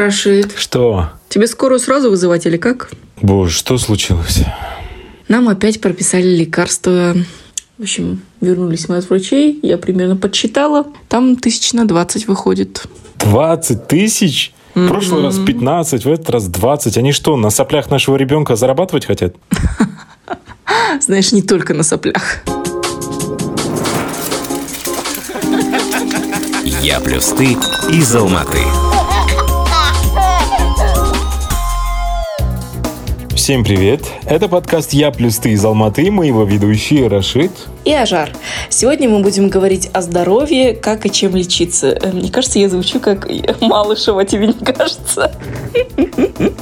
Рашид, Что? тебе скорую сразу вызывать или как? Боже, что случилось? Нам опять прописали лекарства. В общем, вернулись мы от врачей, я примерно подсчитала. Там тысяч на 20 выходит. 20 тысяч? В прошлый раз 15, в этот раз 20. Они что, на соплях нашего ребенка зарабатывать хотят? Знаешь, не только на соплях. Я плюс ты из Алматы. Всем привет! Это подкаст «Я плюс ты» из Алматы, мы его ведущие Рашид. И Ажар. Сегодня мы будем говорить о здоровье, как и чем лечиться. Э, Мне кажется, я звучу как Малышева, тебе не кажется?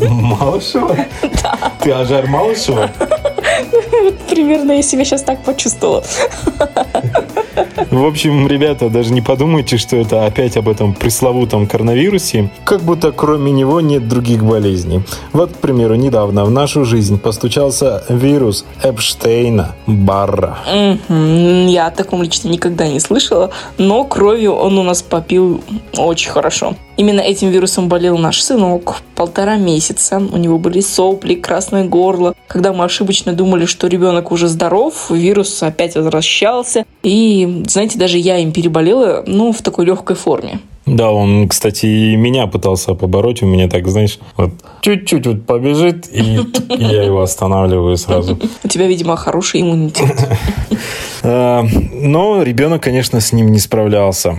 Малышева? Да. Ты Ажар Малышева? Примерно я себя сейчас так почувствовала. В общем, ребята, даже не подумайте, что это опять об этом пресловутом коронавирусе. Как будто кроме него нет других болезней. Вот, к примеру, недавно в нашу жизнь постучался вирус Эпштейна Барра. Я о таком лично никогда не слышала, но кровью он у нас попил очень хорошо. Именно этим вирусом болел наш сынок полтора месяца. У него были сопли, красное горло. Когда мы ошибочно думали, что ребенок уже здоров, вирус опять возвращался. И, знаете, даже я им переболела, ну, в такой легкой форме. Да, он, кстати, и меня пытался побороть. У меня так, знаешь, вот чуть-чуть вот побежит, и я его останавливаю сразу. У тебя, видимо, хороший иммунитет. А, Но ребенок, конечно, с ним не справлялся.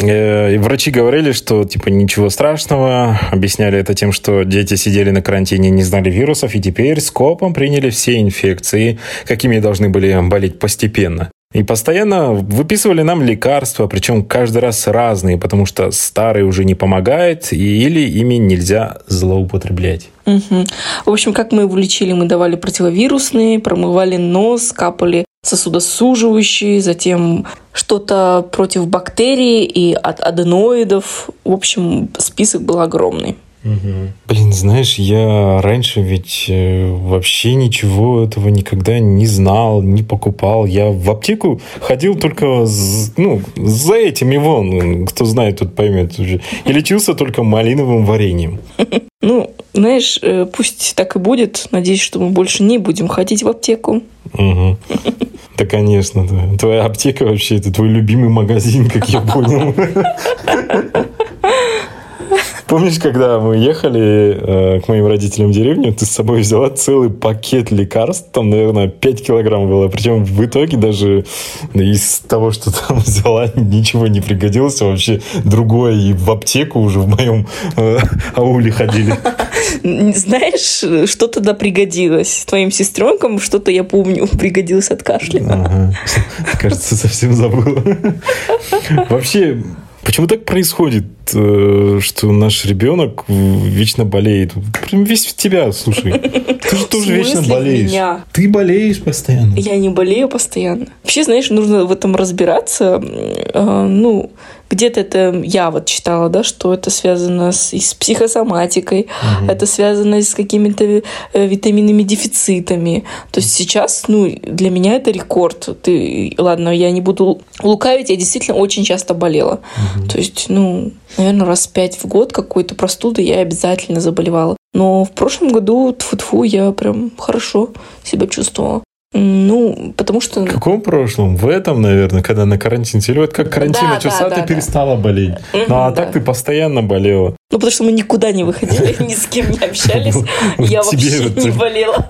Э, и Врачи говорили, что типа ничего страшного. Объясняли это тем, что дети сидели на карантине, не знали вирусов, и теперь скопом приняли все инфекции, какими должны были болеть постепенно. И постоянно выписывали нам лекарства, причем каждый раз разные, потому что старый уже не помогает, или ими нельзя злоупотреблять. Мгм. В общем, как мы его лечили? Мы давали противовирусные, промывали нос, капали сосудосуживающие, затем что-то против бактерий и от аденоидов. В общем, список был огромный. Блин, знаешь, я раньше ведь э, вообще ничего этого никогда не знал, не покупал. Я в аптеку ходил только ну, за этим и вон, кто знает, тот поймет уже. И лечился только малиновым вареньем. Ну, знаешь, э, пусть так и будет. Надеюсь, что мы больше не будем ходить в аптеку. Мгм. Да, конечно, да. Твоя аптека вообще это твой любимый магазин, как я понял. Помнишь, когда мы ехали э, к моим родителям в деревню, ты с собой взяла целый пакет лекарств, там, наверное, 5 килограмм было. Причем в итоге даже из того, что там взяла, ничего не пригодилось. а Вообще другое. И в аптеку уже в моем э, ауле ходили. Знаешь, что тогда пригодилось? Твоим сестренкам что-то, я помню, пригодилось от кашля. Ага. Кажется, совсем забыла. Вообще, почему так происходит, э, что наш ребенок вечно болеет? Прям весь в тебя, слушай. Ты же тоже вечно болеешь. меня? Ты болеешь постоянно. Я не болею постоянно. Вообще, знаешь, нужно в этом разбираться. Э, Ну, где-то это я вот читала, да, что это связано с, с психосоматикой, это связано с какими-то э, витаминными дефицитами. То есть сейчас, ну, для меня это рекорд. Ты, ладно, я не буду лукавить, я действительно очень часто болела. То есть, ну, наверное, раз пять в год какой-то простуды я обязательно заболевала. Но в прошлом году, тфу-тфу, я прям хорошо себя чувствовала. Ну, потому что... В каком прошлом? В этом, наверное, когда на карантин сели. Вот как карантин Да, начался, да, да, ты да. перестала болеть. Мгм, Ну, а да. так ты постоянно болела. Ну, потому что мы никуда не выходили, ни с кем не общались. Я вообще не болела.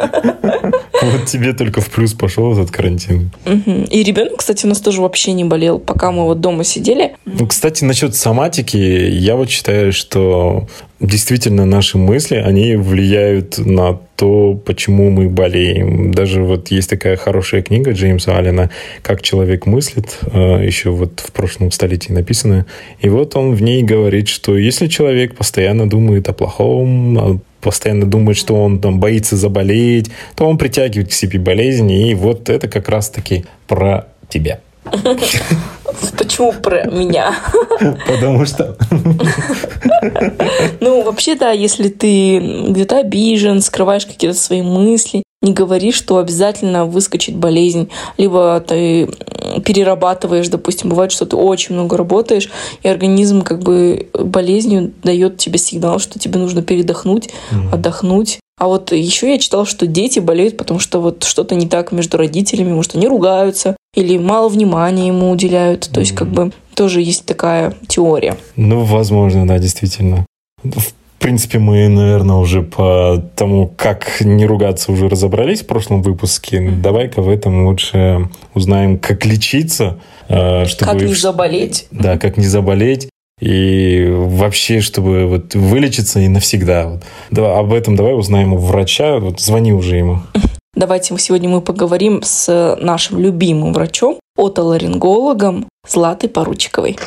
Вот тебе только в плюс пошел этот карантин. И ребенок, кстати, у нас тоже вообще не болел, пока мы вот дома сидели. Ну, кстати, насчет соматики, я вот считаю, что действительно наши мысли, они влияют на то, почему мы болеем. Даже вот есть такая хорошая книга Джеймса Аллена «Как человек мыслит», э, еще вот в прошлом столетии написанная. И вот он в ней говорит, что если человек постоянно думает о плохом, а постоянно думает, что он там боится заболеть, то он притягивает к себе болезни, и вот это как раз-таки про тебя. Почему про меня? Потому что... Ну, вообще, да, если ты где-то обижен, скрываешь какие-то свои мысли, не говори, что обязательно выскочит болезнь, либо ты перерабатываешь, допустим, бывает, что ты очень много работаешь, и организм как бы болезнью дает тебе сигнал, что тебе нужно передохнуть, mm-hmm. отдохнуть. А вот еще я читала, что дети болеют, потому что вот что-то не так между родителями, может, они ругаются или мало внимания ему уделяют. То есть, как бы тоже есть такая теория. Ну, возможно, да, действительно. В принципе, мы, наверное, уже по тому, как не ругаться, уже разобрались в прошлом выпуске. Давай-ка в этом лучше узнаем, как лечиться, э, чтобы... Как не заболеть. Да, как не заболеть. И вообще, чтобы вот вылечиться и навсегда. Вот. Давай, об этом давай узнаем у врача. Вот звони уже ему. Давайте сегодня мы поговорим с нашим любимым врачом, отоларингологом Златой Поручиковой.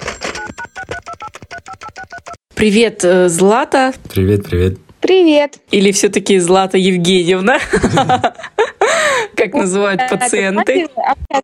Привет, э, Злата. Привет, привет. Привет. Или все-таки Злата Евгеньевна, как называют пациенты.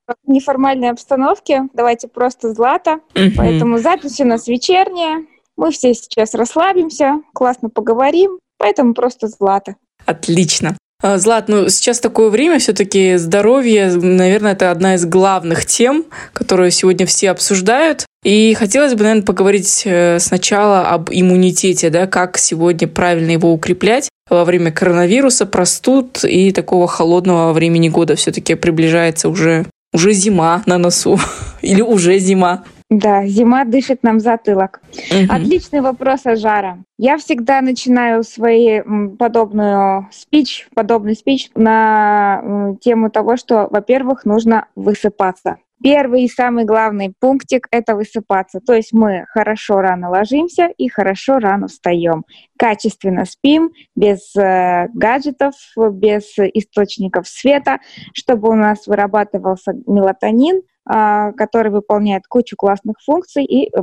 В неформальной обстановке давайте просто Злата. Поэтому запись у нас вечерняя. Мы все сейчас расслабимся, классно поговорим, поэтому просто Злата. Отлично. А, Злат, ну сейчас такое время, все-таки здоровье, наверное, это одна из главных тем, которую сегодня все обсуждают. И хотелось бы, наверное, поговорить э, сначала об иммунитете, да, как сегодня правильно его укреплять во время коронавируса, простуд и такого холодного времени года. Все-таки приближается уже, уже зима на носу или уже зима. Да, зима дышит нам затылок. Угу. Отличный вопрос о жара. Я всегда начинаю свои подобную спич, подобный спич на тему того, что, во-первых, нужно высыпаться. Первый и самый главный пунктик — это высыпаться. То есть мы хорошо рано ложимся и хорошо рано встаем. Качественно спим, без э, гаджетов, без источников света, чтобы у нас вырабатывался мелатонин, а, который выполняет кучу классных функций и э,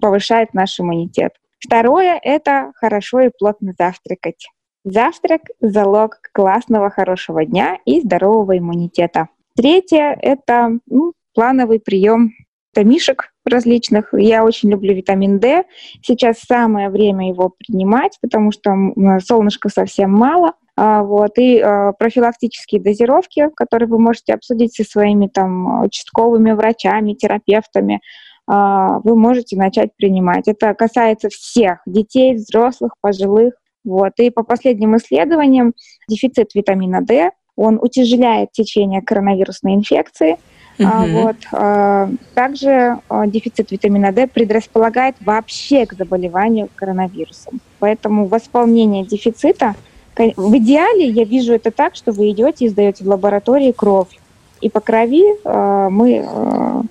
повышает наш иммунитет. Второе – это хорошо и плотно завтракать. Завтрак – залог классного, хорошего дня и здорового иммунитета. Третье – это ну, плановый прием витамишек различных. Я очень люблю витамин D. Сейчас самое время его принимать, потому что солнышка совсем мало – а, вот, и э, профилактические дозировки, которые вы можете обсудить со своими там участковыми врачами, терапевтами, э, вы можете начать принимать. Это касается всех детей, взрослых, пожилых. Вот. И по последним исследованиям дефицит витамина D, он утяжеляет течение коронавирусной инфекции. А, вот. А, также а, дефицит витамина D предрасполагает вообще к заболеванию коронавирусом. Поэтому восполнение дефицита в идеале я вижу это так, что вы идете и сдаете в лаборатории кровь. И по крови э, мы э,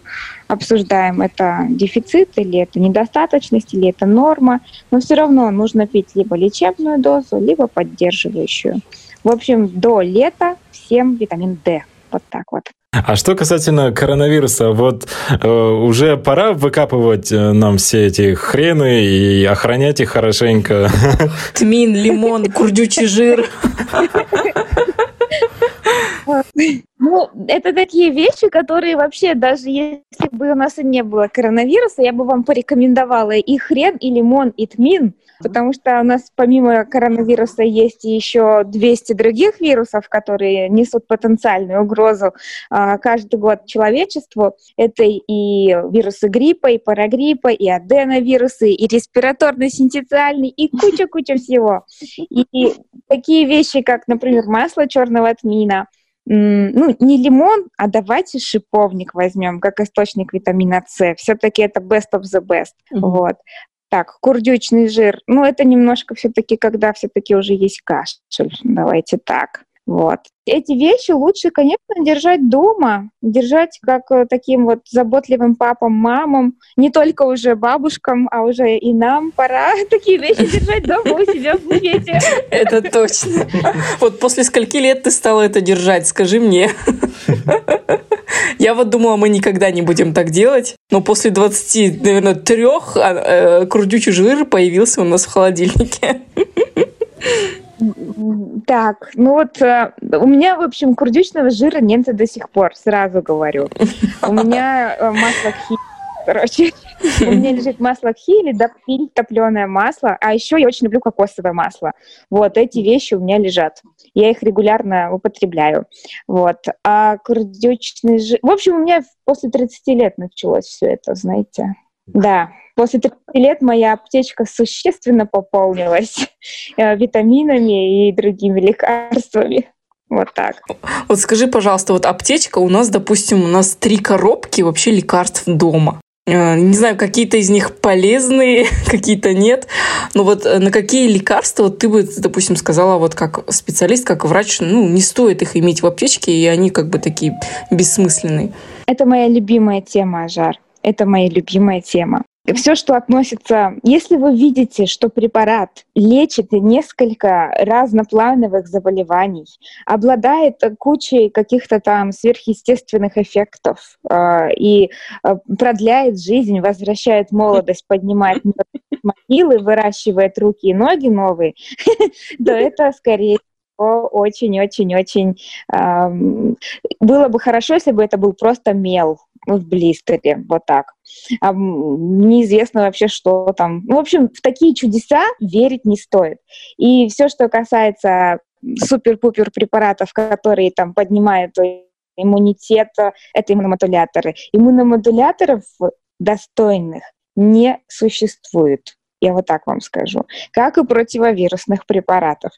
обсуждаем, это дефицит или это недостаточность, или это норма. Но все равно нужно пить либо лечебную дозу, либо поддерживающую. В общем, до лета всем витамин D. Вот так вот. А что касательно коронавируса, вот э, уже пора выкапывать э, нам все эти хрены и охранять их хорошенько. Тмин, лимон, курдючий жир. Ну, это такие вещи, которые вообще, даже если бы у нас и не было коронавируса, я бы вам порекомендовала и хрен, и лимон, и тмин, потому что у нас помимо коронавируса есть еще 200 других вирусов, которые несут потенциальную угрозу а, каждый год человечеству. Это и вирусы гриппа, и парагриппа, и аденовирусы, и респираторно-синтециальный, и куча-куча всего. И такие вещи, как, например, масло черного тмина, ну, не лимон, а давайте шиповник возьмем как источник витамина С. Все-таки это best of the best. Mm-hmm. Вот. Так, курдючный жир. Ну, это немножко все-таки, когда все-таки уже есть кашель. Давайте так. Вот. Эти вещи лучше, конечно, держать дома, держать как э, таким вот заботливым папам, мамам, не только уже бабушкам, а уже и нам пора такие вещи держать дома у себя в буфете. Это точно. Вот после скольки лет ты стала это держать, скажи мне. Я вот думала, мы никогда не будем так делать, но после 20, наверное, трех э, курдючий жир появился у нас в холодильнике. Так, ну вот э, у меня, в общем, курдючного жира нет до сих пор, сразу говорю. У меня э, масло хи, короче. У меня лежит масло хи или топленое масло, а еще я очень люблю кокосовое масло. Вот эти вещи у меня лежат. Я их регулярно употребляю. Вот. А курдючный жир... В общем, у меня после 30 лет началось все это, знаете. Да, после 30 лет моя аптечка существенно пополнилась э, витаминами и другими лекарствами. Вот так. Вот скажи, пожалуйста, вот аптечка у нас, допустим, у нас три коробки вообще лекарств дома. Э, не знаю, какие-то из них полезные, какие-то нет. Но вот э, на какие лекарства вот ты бы, допустим, сказала вот как специалист, как врач, ну, не стоит их иметь в аптечке, и они как бы такие бессмысленные. Это моя любимая тема, Жар. Это моя любимая тема. Все, что относится... Если вы видите, что препарат лечит несколько разноплановых заболеваний, обладает кучей каких-то там сверхъестественных эффектов э, и э, продляет жизнь, возвращает молодость, поднимает могилы, выращивает руки и ноги новые, то это скорее очень-очень-очень... Было бы хорошо, если бы это был просто мел, в блистере, вот так. А, неизвестно вообще, что там. Ну, в общем, в такие чудеса верить не стоит. И все, что касается супер-пупер препаратов, которые там поднимают иммунитет, это иммуномодуляторы. Иммуномодуляторов достойных не существует. Я вот так вам скажу. Как и противовирусных препаратов.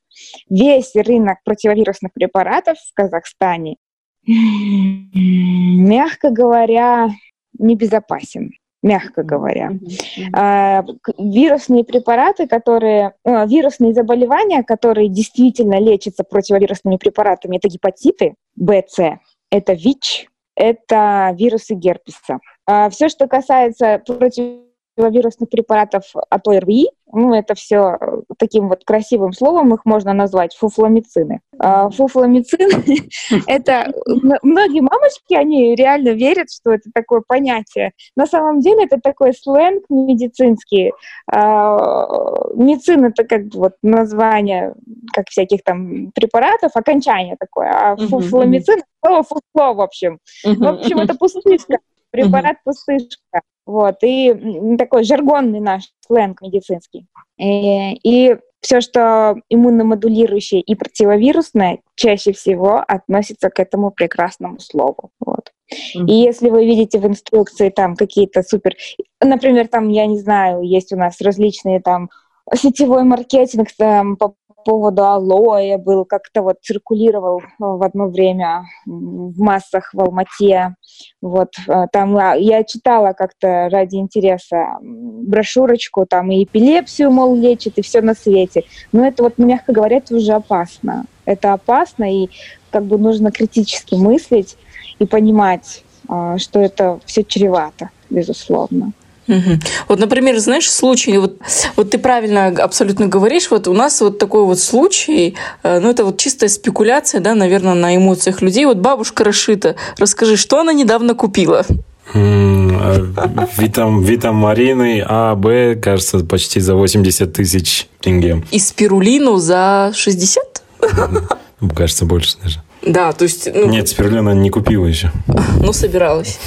Весь рынок противовирусных препаратов в Казахстане мягко говоря, небезопасен мягко говоря. А, вирусные препараты, которые, а, вирусные заболевания, которые действительно лечатся противовирусными препаратами, это гепатиты Б, С, это ВИЧ, это вирусы герпеса. А, все, что касается против противовирусных препаратов от ОРВИ. Ну, это все э, таким вот красивым словом их можно назвать фуфламицины. А фуфламицин — это многие мамочки, они реально верят, что это такое понятие. На самом деле это такой сленг медицинский. А, Мицин — это как бы вот название как всяких там препаратов, окончание такое. А фуфламицин — слово фуфло, в общем. В общем, это пустышка препарат пустышка. Вот, и такой жаргонный наш сленг медицинский. И, э, и все, что иммуномодулирующее и противовирусное, чаще всего относится к этому прекрасному слову. Вот. Mm-hmm. И если вы видите в инструкции там какие-то супер... Например, там, я не знаю, есть у нас различные там сетевой маркетинг там, по поводу алоэ был, как-то вот циркулировал в одно время в массах в Алмате. Вот э, там а, я читала как-то ради интереса брошюрочку, там и эпилепсию, мол, лечит, и все на свете. Но это вот, мягко говоря, это уже опасно. Это опасно, и как бы нужно критически мыслить и понимать, а, что это все чревато, безусловно. Угу. Вот, например, знаешь, случай, вот, вот ты правильно абсолютно говоришь, вот у нас вот такой вот случай, э, ну это вот чистая спекуляция, да, наверное, на эмоциях людей. Вот бабушка расшита. Расскажи, что она недавно купила? Э, витам, витамарины А, Б, кажется, почти за 80 тысяч тенге. И спирулину за 60? Кажется, больше даже. Да, то есть... Ну, Нет, спирулина не купила еще. Ну, собиралась.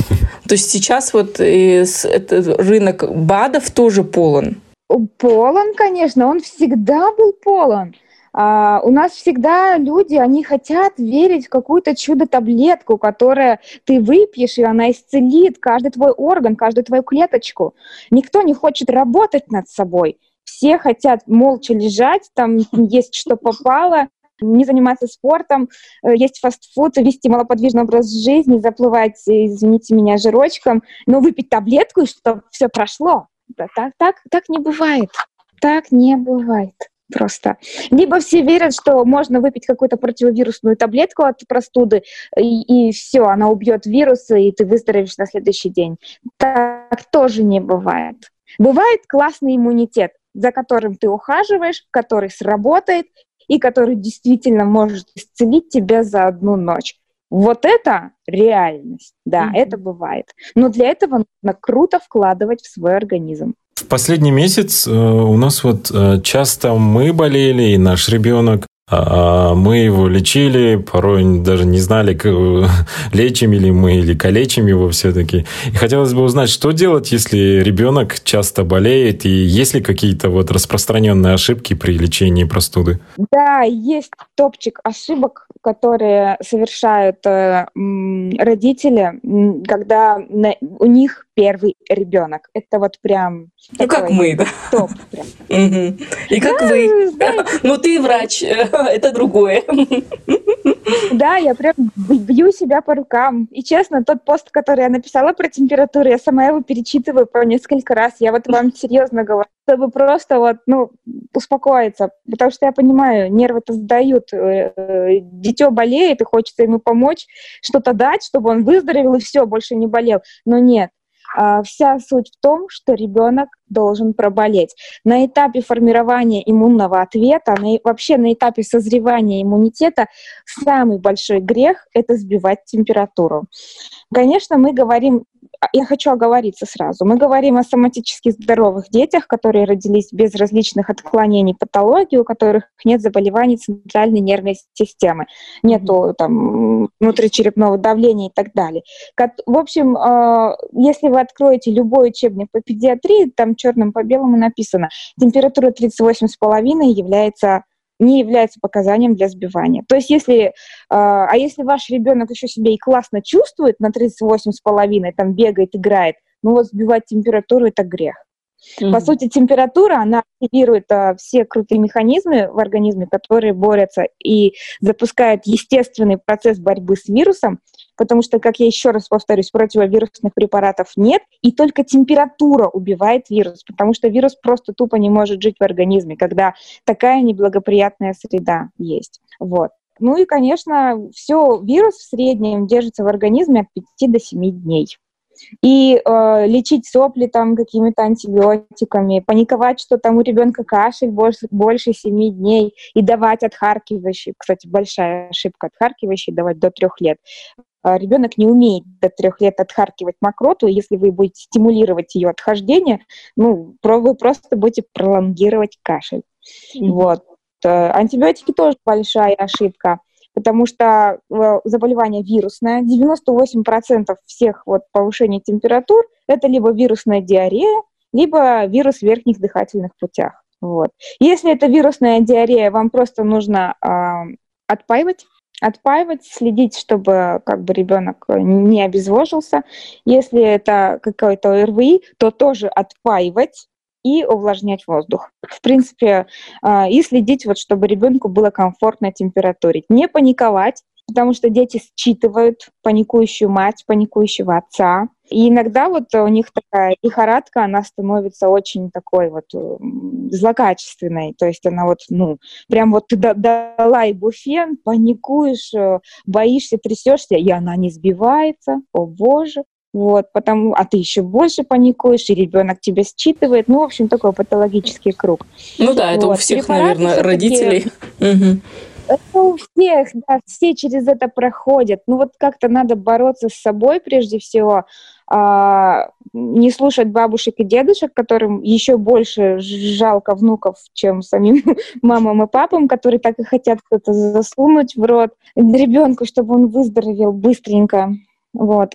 То есть сейчас вот этот рынок БАДов тоже полон. Полон, конечно, он всегда был полон. А, у нас всегда люди, они хотят верить в какую-то чудо-таблетку, которая ты выпьешь, и она исцелит каждый твой орган, каждую твою клеточку. Никто не хочет работать над собой. Все хотят молча лежать, там есть что попало, не заниматься спортом, э, есть фастфуд, вести малоподвижный образ жизни, заплывать, извините меня, жирочком, но выпить таблетку, и чтобы все прошло. Да, так, так, так не бывает. Так не бывает просто. Либо все верят, что можно выпить какую-то противовирусную таблетку от простуды, и, и все, она убьет вирусы, и ты выздоровеешь на следующий день. Так тоже не бывает. Бывает классный иммунитет, за которым ты ухаживаешь, который сработает, и который действительно может исцелить тебя за одну ночь. Вот это реальность, да, mm-hmm. это бывает. Но для этого нужно круто вкладывать в свой организм. В последний месяц э, у нас вот э, часто мы болели, и наш ребенок. А, мы его лечили, порой даже не знали, лечим ли мы или калечим его все-таки. И хотелось бы узнать, что делать, если ребенок часто болеет, и есть ли какие-то вот распространенные ошибки при лечении простуды? Да, есть топчик ошибок, которые совершают э, родители, когда у них первый ребенок. Это вот прям... Ну, как мы, да? Топ прям. И как вы. Ну, ты врач, это другое. Да, я прям бью себя по рукам. И честно, тот пост, который я написала про температуру, я сама его перечитываю по несколько раз. Я вот вам серьезно говорю, чтобы просто вот, ну, успокоиться. Потому что я понимаю, нервы-то сдают. Э, э, дитё болеет, и хочется ему помочь, что-то дать, чтобы он выздоровел и все, больше не болел. Но нет, вся суть в том, что ребенок должен проболеть. На этапе формирования иммунного ответа, на, вообще на этапе созревания иммунитета, самый большой грех — это сбивать температуру. Конечно, мы говорим а, я хочу оговориться сразу. Мы говорим о соматически здоровых детях, которые родились без различных отклонений патологии, у которых нет заболеваний центральной нервной системы, нету там внутричерепного давления и так далее. В общем, а, если вы откроете любой учебник по педиатрии, там черным по белому написано, температура 38,5 является не является показанием для сбивания. То есть если, а, а если ваш ребенок еще себя и классно чувствует на 38,5, там бегает, играет, ну вот сбивать температуру это грех. Mm-hmm. По сути, температура, она активирует а, все крутые механизмы в организме, которые борются и запускают естественный процесс борьбы с вирусом, потому что, как я еще раз повторюсь, противовирусных препаратов нет, и только температура убивает вирус, потому что вирус просто тупо не может жить в организме, когда такая неблагоприятная среда есть. Вот. Ну и, конечно, все, вирус в среднем держится в организме от 5 до 7 дней и э, лечить сопли там какими-то антибиотиками, паниковать, что там у ребенка кашель больше, больше 7 дней, и давать отхаркивающий, кстати, большая ошибка, отхаркивающий давать до трех лет. Э, ребенок не умеет до трех лет отхаркивать мокроту, и если вы будете стимулировать ее отхождение, ну, вы просто будете пролонгировать кашель. Mm-hmm. Вот. Э, антибиотики тоже большая ошибка потому что э, заболевание вирусное. 98% всех вот повышений температур – это либо вирусная диарея, либо вирус в верхних дыхательных путях. Вот. Если это вирусная диарея, вам просто нужно э, отпаивать, отпаивать, следить, чтобы как бы ребенок не обезвожился. Если это какой-то ОРВИ, то тоже отпаивать, и увлажнять воздух. В принципе, а, и следить, вот, чтобы ребенку было комфортно температурить. Не паниковать, потому что дети считывают паникующую мать, паникующего отца. И иногда вот у них такая лихорадка, она становится очень такой вот злокачественной. То есть она вот, ну, прям вот ты дала ибуфен, паникуешь, э, боишься, трясешься, и она не сбивается. О боже, вот, потому, а ты еще больше паникуешь, и ребенок тебя считывает. Ну, в общем, такой патологический круг. Ну да, это вот. у всех, Препараты наверное, родителей. Это у всех, да, все через это проходят. Ну вот как-то надо бороться с собой прежде всего, а, не слушать бабушек и дедушек, которым еще больше жалко внуков, чем самим мамам и папам, которые так и хотят что-то засунуть в рот ребенку, чтобы он выздоровел быстренько. Вот.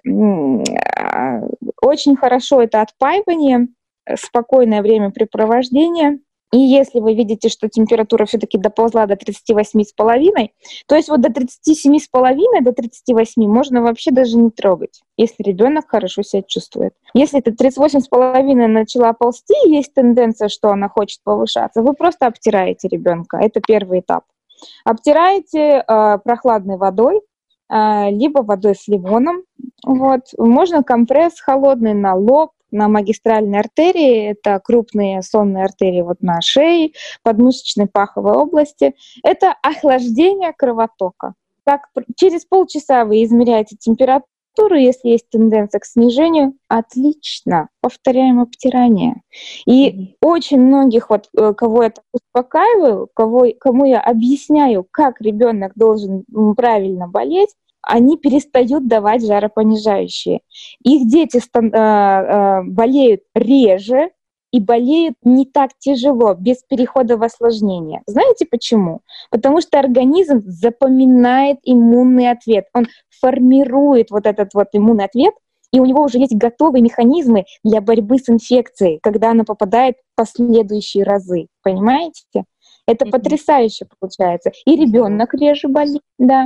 А, очень хорошо это отпаивание, спокойное времяпрепровождение. И если вы видите, что температура все-таки доползла до 38,5, то есть вот до 37,5, до 38 можно вообще даже не трогать, если ребенок хорошо себя чувствует. Если это 38,5 начала ползти, есть тенденция, что она хочет повышаться, вы просто обтираете ребенка. Это первый этап. Обтираете э, прохладной водой, либо водой с лимоном. Вот. Можно компресс холодный на лоб, на магистральной артерии, это крупные сонные артерии вот на шее, подмышечной паховой области. Это охлаждение кровотока. Так, через полчаса вы измеряете температуру, температуру, если есть тенденция к снижению, отлично, повторяем обтирание. И mm-hmm. очень многих, вот, э, кого я успокаиваю, кого, кому я объясняю, как ребенок должен правильно болеть, они перестают давать жаропонижающие. Их дети э, э, болеют реже, и болеют не так тяжело, без перехода в осложнение. Знаете почему? Потому что организм запоминает иммунный ответ. Он формирует вот этот вот иммунный ответ, и у него уже есть готовые механизмы для борьбы с инфекцией, когда она попадает в последующие разы. Понимаете? Это mm-hmm. потрясающе получается. И ребенок реже болит, да.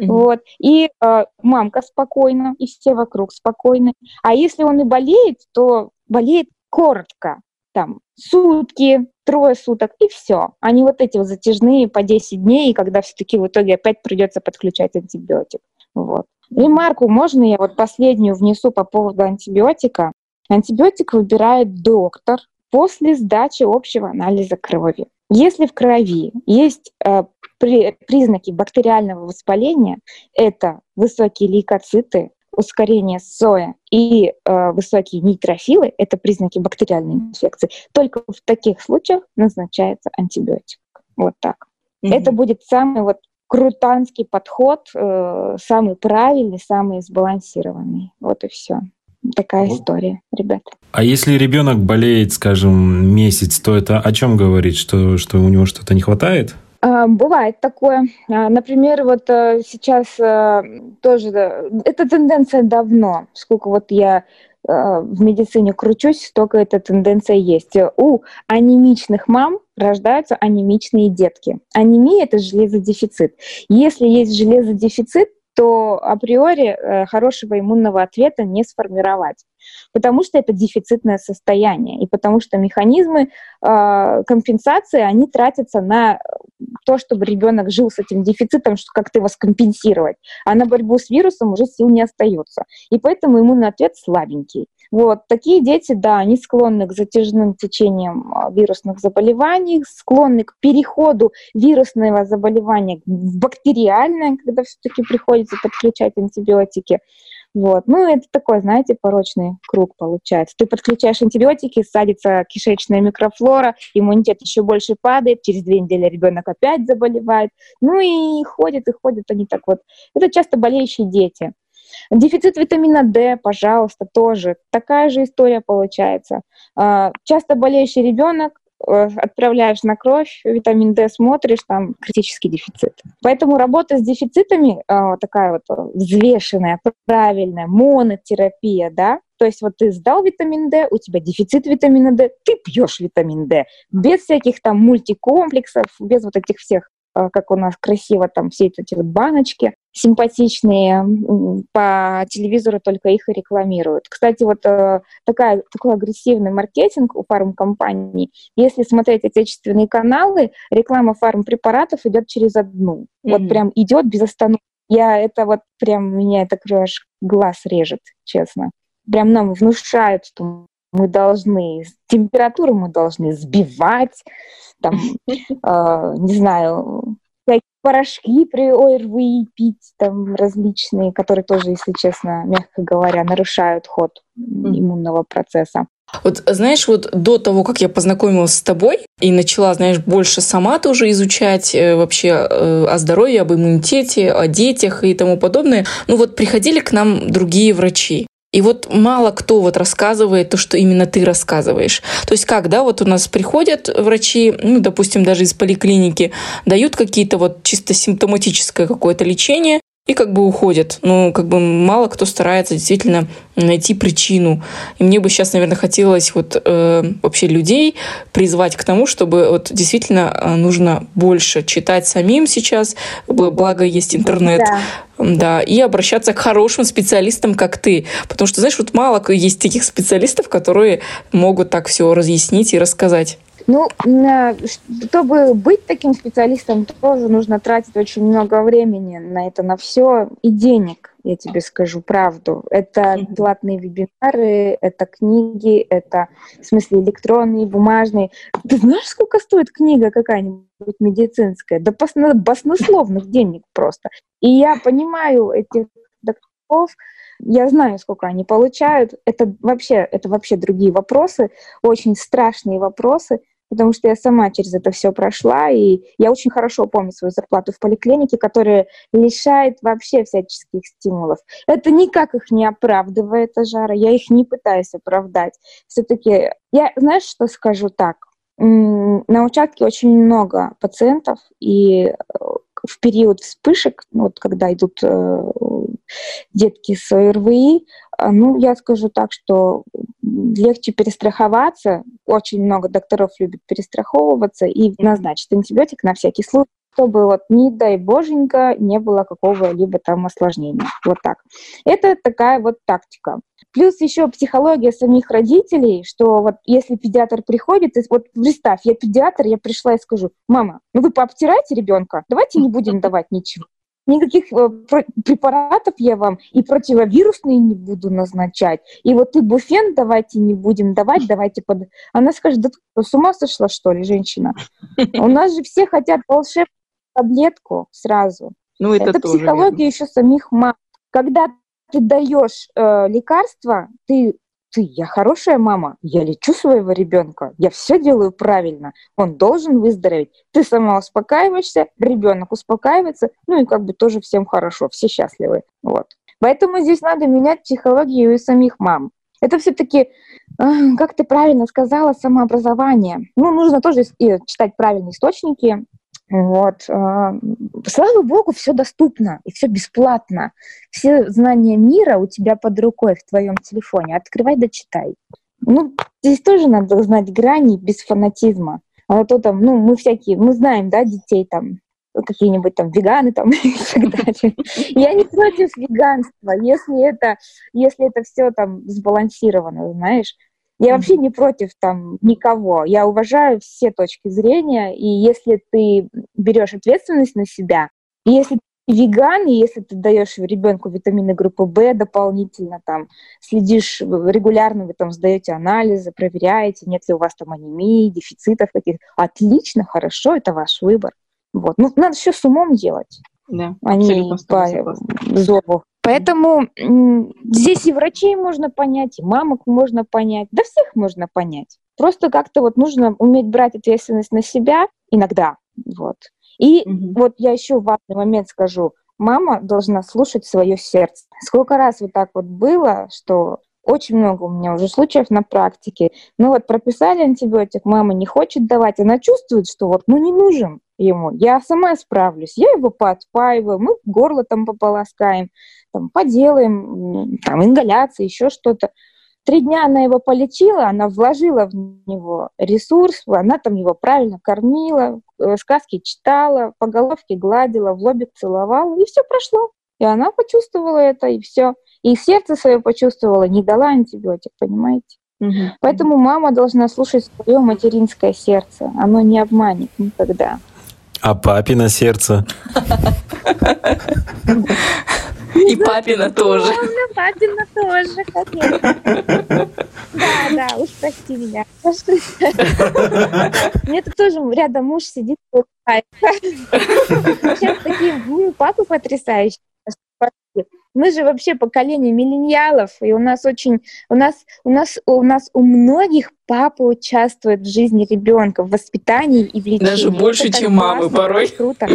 Mm-hmm. Вот. И э, мамка спокойна, и все вокруг спокойны. А если он и болеет, то болеет коротко, там, сутки, трое суток, и все. А не вот эти вот затяжные по 10 дней, когда все-таки в итоге опять придется подключать антибиотик. Вот. Ремарку можно я вот последнюю внесу по поводу антибиотика? Антибиотик выбирает доктор после сдачи общего анализа крови. Если в крови есть э, при, признаки бактериального воспаления, это высокие лейкоциты, ускорение соя и э, высокие нейтрофилы, это признаки бактериальной инфекции, только в таких случаях назначается антибиотик. Вот так. Mm-hmm. Это будет самый вот крутанский подход, э, самый правильный, самый сбалансированный. Вот и все. Такая вот. история, ребят. А если ребенок болеет, скажем, месяц, то это о чем говорит, что, что у него что-то не хватает? А, бывает такое. А, например, вот э, сейчас э, тоже, это тенденция давно, сколько вот я э, в медицине кручусь, столько эта тенденция есть. У анемичных мам рождаются анемичные детки. Анемия – это железодефицит. Если есть железодефицит, то априори хорошего иммунного ответа не сформировать потому что это дефицитное состояние, и потому что механизмы э, компенсации, они тратятся на то, чтобы ребенок жил с этим дефицитом, что как-то его скомпенсировать, а на борьбу с вирусом уже сил не остается. И поэтому иммунный ответ слабенький. Вот такие дети, да, они склонны к затяжным течениям а, вирусных заболеваний, склонны к переходу вирусного заболевания в бактериальное, когда все-таки приходится подключать антибиотики. Вот. Ну, это такой, знаете, порочный круг получается. Ты подключаешь антибиотики, садится кишечная микрофлора, иммунитет еще больше падает, через две недели ребенок опять заболевает. Ну и ходят, и ходят они так вот. Это часто болеющие дети. Дефицит витамина D, пожалуйста, тоже. Такая же история получается. А, часто болеющий ребенок Э, отправляешь на кровь, витамин D смотришь, там критический дефицит. Поэтому работа с дефицитами э, такая вот взвешенная, правильная, монотерапия, да, то есть вот ты сдал витамин D, у тебя дефицит витамина D, ты пьешь витамин D без всяких там мультикомплексов, без вот этих всех как у нас красиво там все эти вот баночки симпатичные, по телевизору только их и рекламируют. Кстати, вот э, такая, такой агрессивный маркетинг у фармкомпаний. Если смотреть отечественные каналы, реклама фармпрепаратов идет через одну. Mm-hmm. Вот прям идет без остановки. Я это вот прям, меня это аж глаз режет, честно. Прям нам внушают, что мы должны, температуру мы должны сбивать, там, э, не знаю, порошки при ОРВИ пить, там различные, которые тоже, если честно, мягко говоря, нарушают ход иммунного процесса. Вот знаешь, вот до того, как я познакомилась с тобой и начала, знаешь, больше сама тоже изучать э, вообще э, о здоровье, об иммунитете, о детях и тому подобное, ну вот приходили к нам другие врачи. И вот мало кто вот рассказывает то, что именно ты рассказываешь. То есть как, да, вот у нас приходят врачи, ну, допустим, даже из поликлиники, дают какие-то вот чисто симптоматическое какое-то лечение, и как бы уходят. Ну, как бы мало кто старается действительно найти причину. И мне бы сейчас, наверное, хотелось вот э, вообще людей призвать к тому, чтобы вот действительно э, нужно больше читать самим сейчас, благо есть интернет. Да. Да, и обращаться к хорошим специалистам, как ты. Потому что, знаешь, вот мало есть таких специалистов, которые могут так все разъяснить и рассказать. Ну, чтобы быть таким специалистом, тоже нужно тратить очень много времени на это, на все и денег, я тебе скажу правду. Это платные вебинары, это книги, это, в смысле, электронные, бумажные. Ты знаешь, сколько стоит книга какая-нибудь медицинская? Да баснословных денег просто. И я понимаю этих докторов, я знаю, сколько они получают. Это вообще, это вообще другие вопросы, очень страшные вопросы потому что я сама через это все прошла, и я очень хорошо помню свою зарплату в поликлинике, которая лишает вообще всяческих стимулов. Это никак их не оправдывает, жара, я их не пытаюсь оправдать. Все-таки я, знаешь, что скажу так? На участке очень много пациентов, и э, в период вспышек, вот когда идут э, детки с ОРВИ, а, ну, я скажу так, что легче перестраховаться. Очень много докторов любят перестраховываться и назначить антибиотик на всякий случай чтобы вот не дай боженька не было какого-либо там осложнения. Вот так. Это такая вот тактика. Плюс еще психология самих родителей, что вот если педиатр приходит, вот представь, я педиатр, я пришла и скажу, мама, ну вы пообтирайте ребенка, давайте не будем давать ничего никаких э, препаратов я вам и противовирусные не буду назначать. И вот и буфен давайте не будем давать, давайте под... Она скажет, да ты с ума сошла, что ли, женщина? У нас же все хотят волшебную таблетку сразу. Ну, это, это психология еще самих мам. Когда ты даешь э, лекарство, ты ты, я хорошая мама, я лечу своего ребенка, я все делаю правильно, он должен выздороветь. Ты сама успокаиваешься, ребенок успокаивается, ну и как бы тоже всем хорошо, все счастливы. Вот. Поэтому здесь надо менять психологию и самих мам. Это все-таки, как ты правильно сказала, самообразование. Ну, нужно тоже читать правильные источники, вот. А, слава богу, все доступно и все бесплатно. Все знания мира у тебя под рукой в твоем телефоне. Открывай да читай. Ну, здесь тоже надо знать грани без фанатизма. А то там, ну, мы всякие, мы знаем, да, детей там, какие-нибудь там веганы там и так далее. Я не против веганства, если это, если это все там сбалансировано, знаешь. Я вообще не против там никого. Я уважаю все точки зрения. И если ты берешь ответственность на себя, и если ты веган, и если ты даешь ребенку витамины группы В дополнительно, там, следишь регулярно, вы там сдаете анализы, проверяете, нет ли у вас там анемии, дефицитов каких-то, отлично, хорошо, это ваш выбор. Вот. Ну, надо все с умом делать. Да, а не по зову Поэтому здесь и врачей можно понять, и мамок можно понять, да всех можно понять. Просто как-то вот нужно уметь брать ответственность на себя иногда. Вот. И угу. вот я еще важный момент скажу. Мама должна слушать свое сердце. Сколько раз вот так вот было, что очень много у меня уже случаев на практике. Ну вот прописали антибиотик, мама не хочет давать, она чувствует, что вот ну не нужен ему. Я сама справлюсь. Я его подпаиваю, мы горло там пополоскаем, там, поделаем, там, ингаляции, еще что-то. Три дня она его полечила, она вложила в него ресурс, она там его правильно кормила, э, сказки читала, по головке гладила, в лобик целовала, и все прошло. И она почувствовала это, и все. И сердце свое почувствовала, не дала антибиотик, понимаете? Угу. Поэтому мама должна слушать свое материнское сердце. Оно не обманет никогда. А папина сердце? И папина тоже. Папина тоже, конечно. Да, да, уж прости меня. Мне тут тоже рядом муж сидит. Сейчас такие, папы потрясающие мы же вообще поколение миллениалов, и у нас очень, у нас, у нас, у нас у многих папа участвует в жизни ребенка, в воспитании и в лечении. Даже больше, Это чем мамы порой. Круто.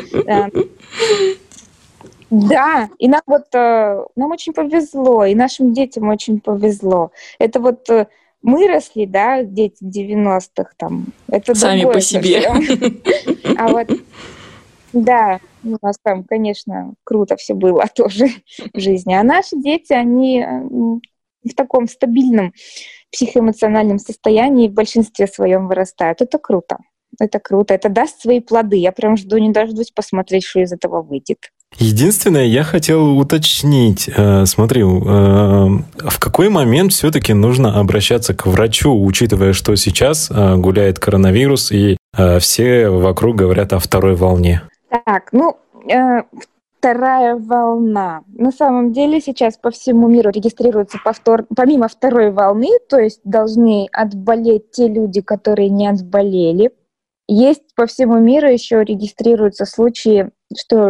Да. И нам вот э, нам очень повезло, и нашим детям очень повезло. Это вот э, мы росли, да, дети 90-х там. Это Сами по себе. А вот да, у нас там, конечно, круто все было тоже в жизни. А наши дети, они в таком стабильном психоэмоциональном состоянии в большинстве своем вырастают. Это круто. Это круто. Это даст свои плоды. Я прям жду, не дождусь посмотреть, что из этого выйдет. Единственное, я хотел уточнить. Э, смотри, э, в какой момент все-таки нужно обращаться к врачу, учитывая, что сейчас э, гуляет коронавирус и все вокруг говорят о второй волне? Так, ну, э, вторая волна. На самом деле сейчас по всему миру регистрируется повтор, помимо второй волны, то есть должны отболеть те люди, которые не отболели. Есть по всему миру еще регистрируются случаи, что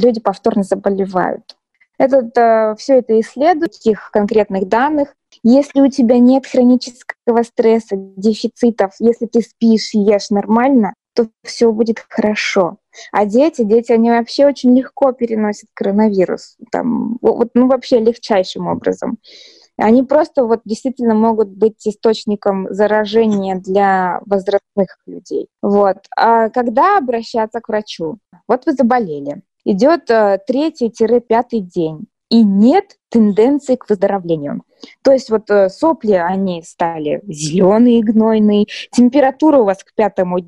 люди повторно заболевают. Этот, э, все это исследуют, таких конкретных данных. Если у тебя нет хронического стресса, дефицитов, если ты спишь ешь нормально, то все будет хорошо. А дети, дети, они вообще очень легко переносят коронавирус. Там, вот, ну, вообще легчайшим образом. Они просто вот действительно могут быть источником заражения для возрастных людей. Вот. А когда обращаться к врачу? Вот вы заболели. Идет э, третий-пятый день и нет тенденции к выздоровлению. То есть вот э, сопли, они стали зеленые, гнойные, температура у вас к пятому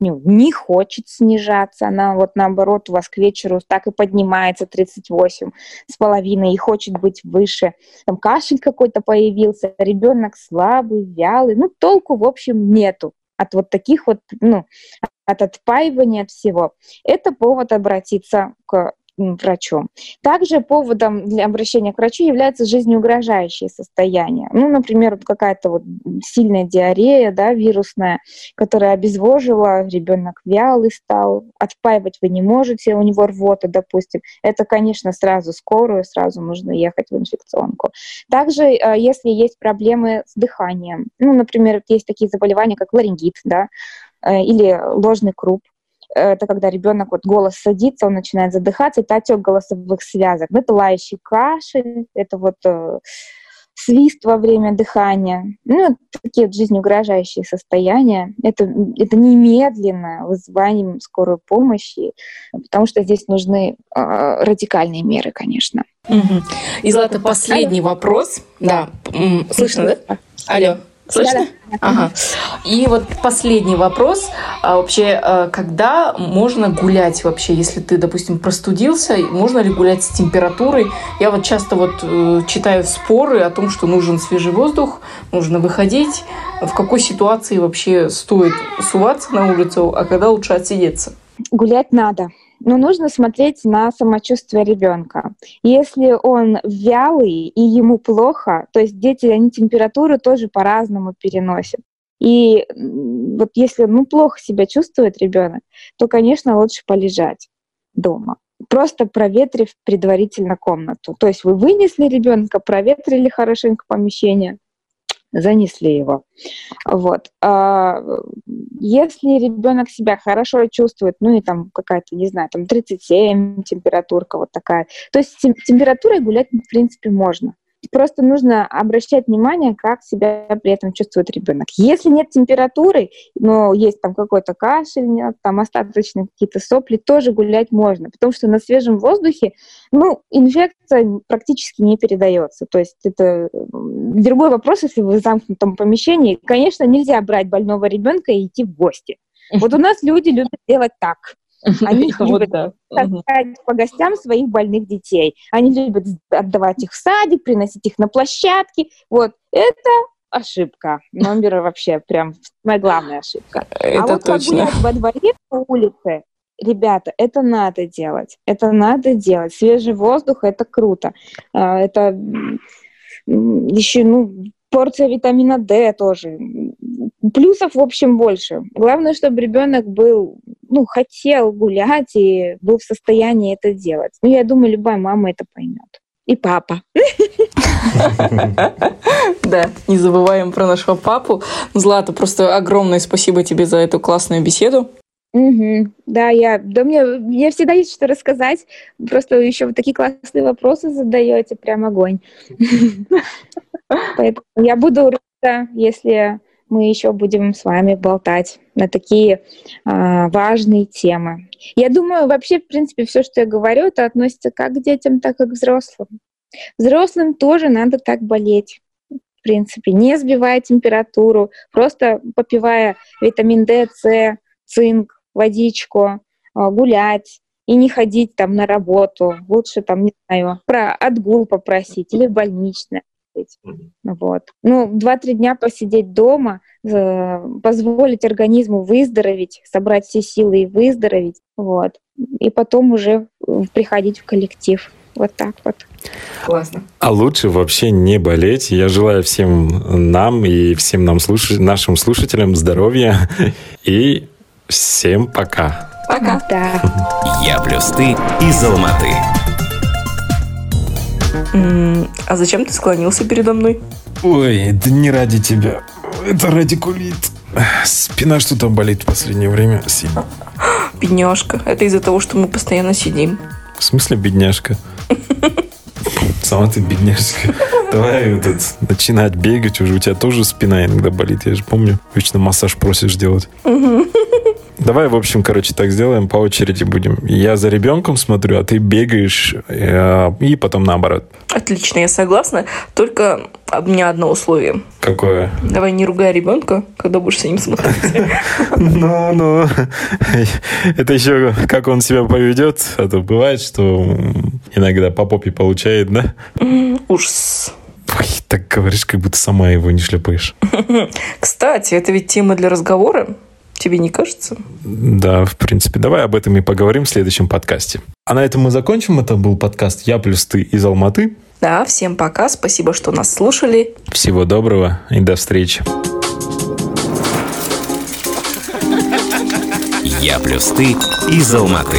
дню не хочет снижаться, она вот наоборот у вас к вечеру так и поднимается 38 с половиной и хочет быть выше. Там кашель какой-то появился, ребенок слабый, вялый, ну толку в общем нету от вот таких вот, ну, от отпаивания от всего. Это повод обратиться к врачом. Также поводом для обращения к врачу является жизнеугрожающее состояние. Ну, например, какая-то вот сильная диарея, да, вирусная, которая обезвожила, ребенок вялый стал, отпаивать вы не можете, у него рвота, допустим. Это, конечно, сразу скорую, сразу нужно ехать в инфекционку. Также, э, если есть проблемы с дыханием, ну, например, есть такие заболевания, как ларингит, да, э, или ложный круп, это когда ребенок, вот голос садится, он начинает задыхаться, это отек голосовых связок. Это лающий кашель, это вот э, свист во время дыхания. Ну, такие вот жизнеугрожающие состояния. Это, это немедленно вызыванием скорой помощи, потому что здесь нужны э, радикальные меры, конечно. Угу. И, Злата, последний вопрос. Да, слышно, да? Алло. Слышно? Да, Ага. И вот последний вопрос. А вообще, а, когда можно гулять вообще, если ты, допустим, простудился, можно ли гулять с температурой? Я вот часто вот э, читаю споры о том, что нужен свежий воздух, нужно выходить. В какой ситуации вообще стоит суваться на улицу, а когда лучше отсидеться? Гулять надо но нужно смотреть на самочувствие ребенка. Если он вялый и ему плохо, то есть дети, они температуру тоже по-разному переносят. И вот если ну, плохо себя чувствует ребенок, то, конечно, лучше полежать дома просто проветрив предварительно комнату. То есть вы вынесли ребенка, проветрили хорошенько помещение, занесли его. Вот. А если ребенок себя хорошо чувствует, ну и там какая-то, не знаю, там 37 температурка вот такая, то есть температурой гулять, в принципе, можно. Просто нужно обращать внимание, как себя при этом чувствует ребенок. Если нет температуры, но есть там какой-то кашель, нет, там остаточные какие-то сопли, тоже гулять можно, потому что на свежем воздухе, ну, инфекция практически не передается. То есть это другой вопрос, если вы в замкнутом помещении. Конечно, нельзя брать больного ребенка и идти в гости. Вот у нас люди любят делать так. Они любят таскать по гостям своих больных детей. Они любят отдавать их в садик, приносить их на площадки. Вот это ошибка. Номер вообще прям моя главная ошибка. А это а вот точно. погулять во дворе по улице, ребята, это надо делать. Это надо делать. Свежий воздух — это круто. А, это еще, ну, порция витамина D тоже. Плюсов, в общем, больше. Главное, чтобы ребенок был, ну, хотел гулять и был в состоянии это делать. Ну, я думаю, любая мама это поймет. И папа. Да, не забываем про нашего папу. Злата, просто огромное спасибо тебе за эту классную беседу. Угу. Да, я, да мне, мне всегда есть что рассказать. Просто еще вот такие классные вопросы задаете, прям огонь. Поэтому я буду рада, если мы еще будем с вами болтать на такие а, важные темы. Я думаю, вообще, в принципе, все, что я говорю, это относится как к детям, так и к взрослым. Взрослым тоже надо так болеть. В принципе, не сбивая температуру, просто попивая витамин D, С, цинк, водичку, а, гулять и не ходить там на работу. Лучше там, не знаю, про отгул попросить или больничное. Вот. Ну, два-три дня посидеть дома, позволить организму выздороветь, собрать все силы и выздороветь, вот. И потом уже приходить в коллектив. Вот так вот. Классно. А лучше вообще не болеть. Я желаю всем нам и всем нам слуш... нашим слушателям здоровья и Всем пока. Пока. Да. Я плюс ты из Алматы. А зачем ты склонился передо мной? Ой, это не ради тебя. Это ради кулит. Спина что-то болит в последнее время сильно. Бедняжка. Это из-за того, что мы постоянно сидим. В смысле бедняжка? Сама ты бедняжка. Давай этот, начинать бегать уже. У тебя тоже спина иногда болит, я же помню. Вечно массаж просишь делать. Давай, в общем, короче, так сделаем, по очереди будем. Я за ребенком смотрю, а ты бегаешь, э, и потом наоборот. Отлично, я согласна. Только у меня одно условие. Какое? Давай не ругай ребенка, когда будешь с ним смотреть. Ну, ну, это еще как он себя поведет. А то бывает, что иногда по попе получает, да? Ужас. Ой, так говоришь, как будто сама его не шлепаешь. Кстати, это ведь тема для разговора. Тебе не кажется? Да, в принципе. Давай об этом и поговорим в следующем подкасте. А на этом мы закончим. Это был подкаст «Я плюс ты» из Алматы. Да, всем пока. Спасибо, что нас слушали. Всего доброго и до встречи. «Я плюс ты» из Алматы.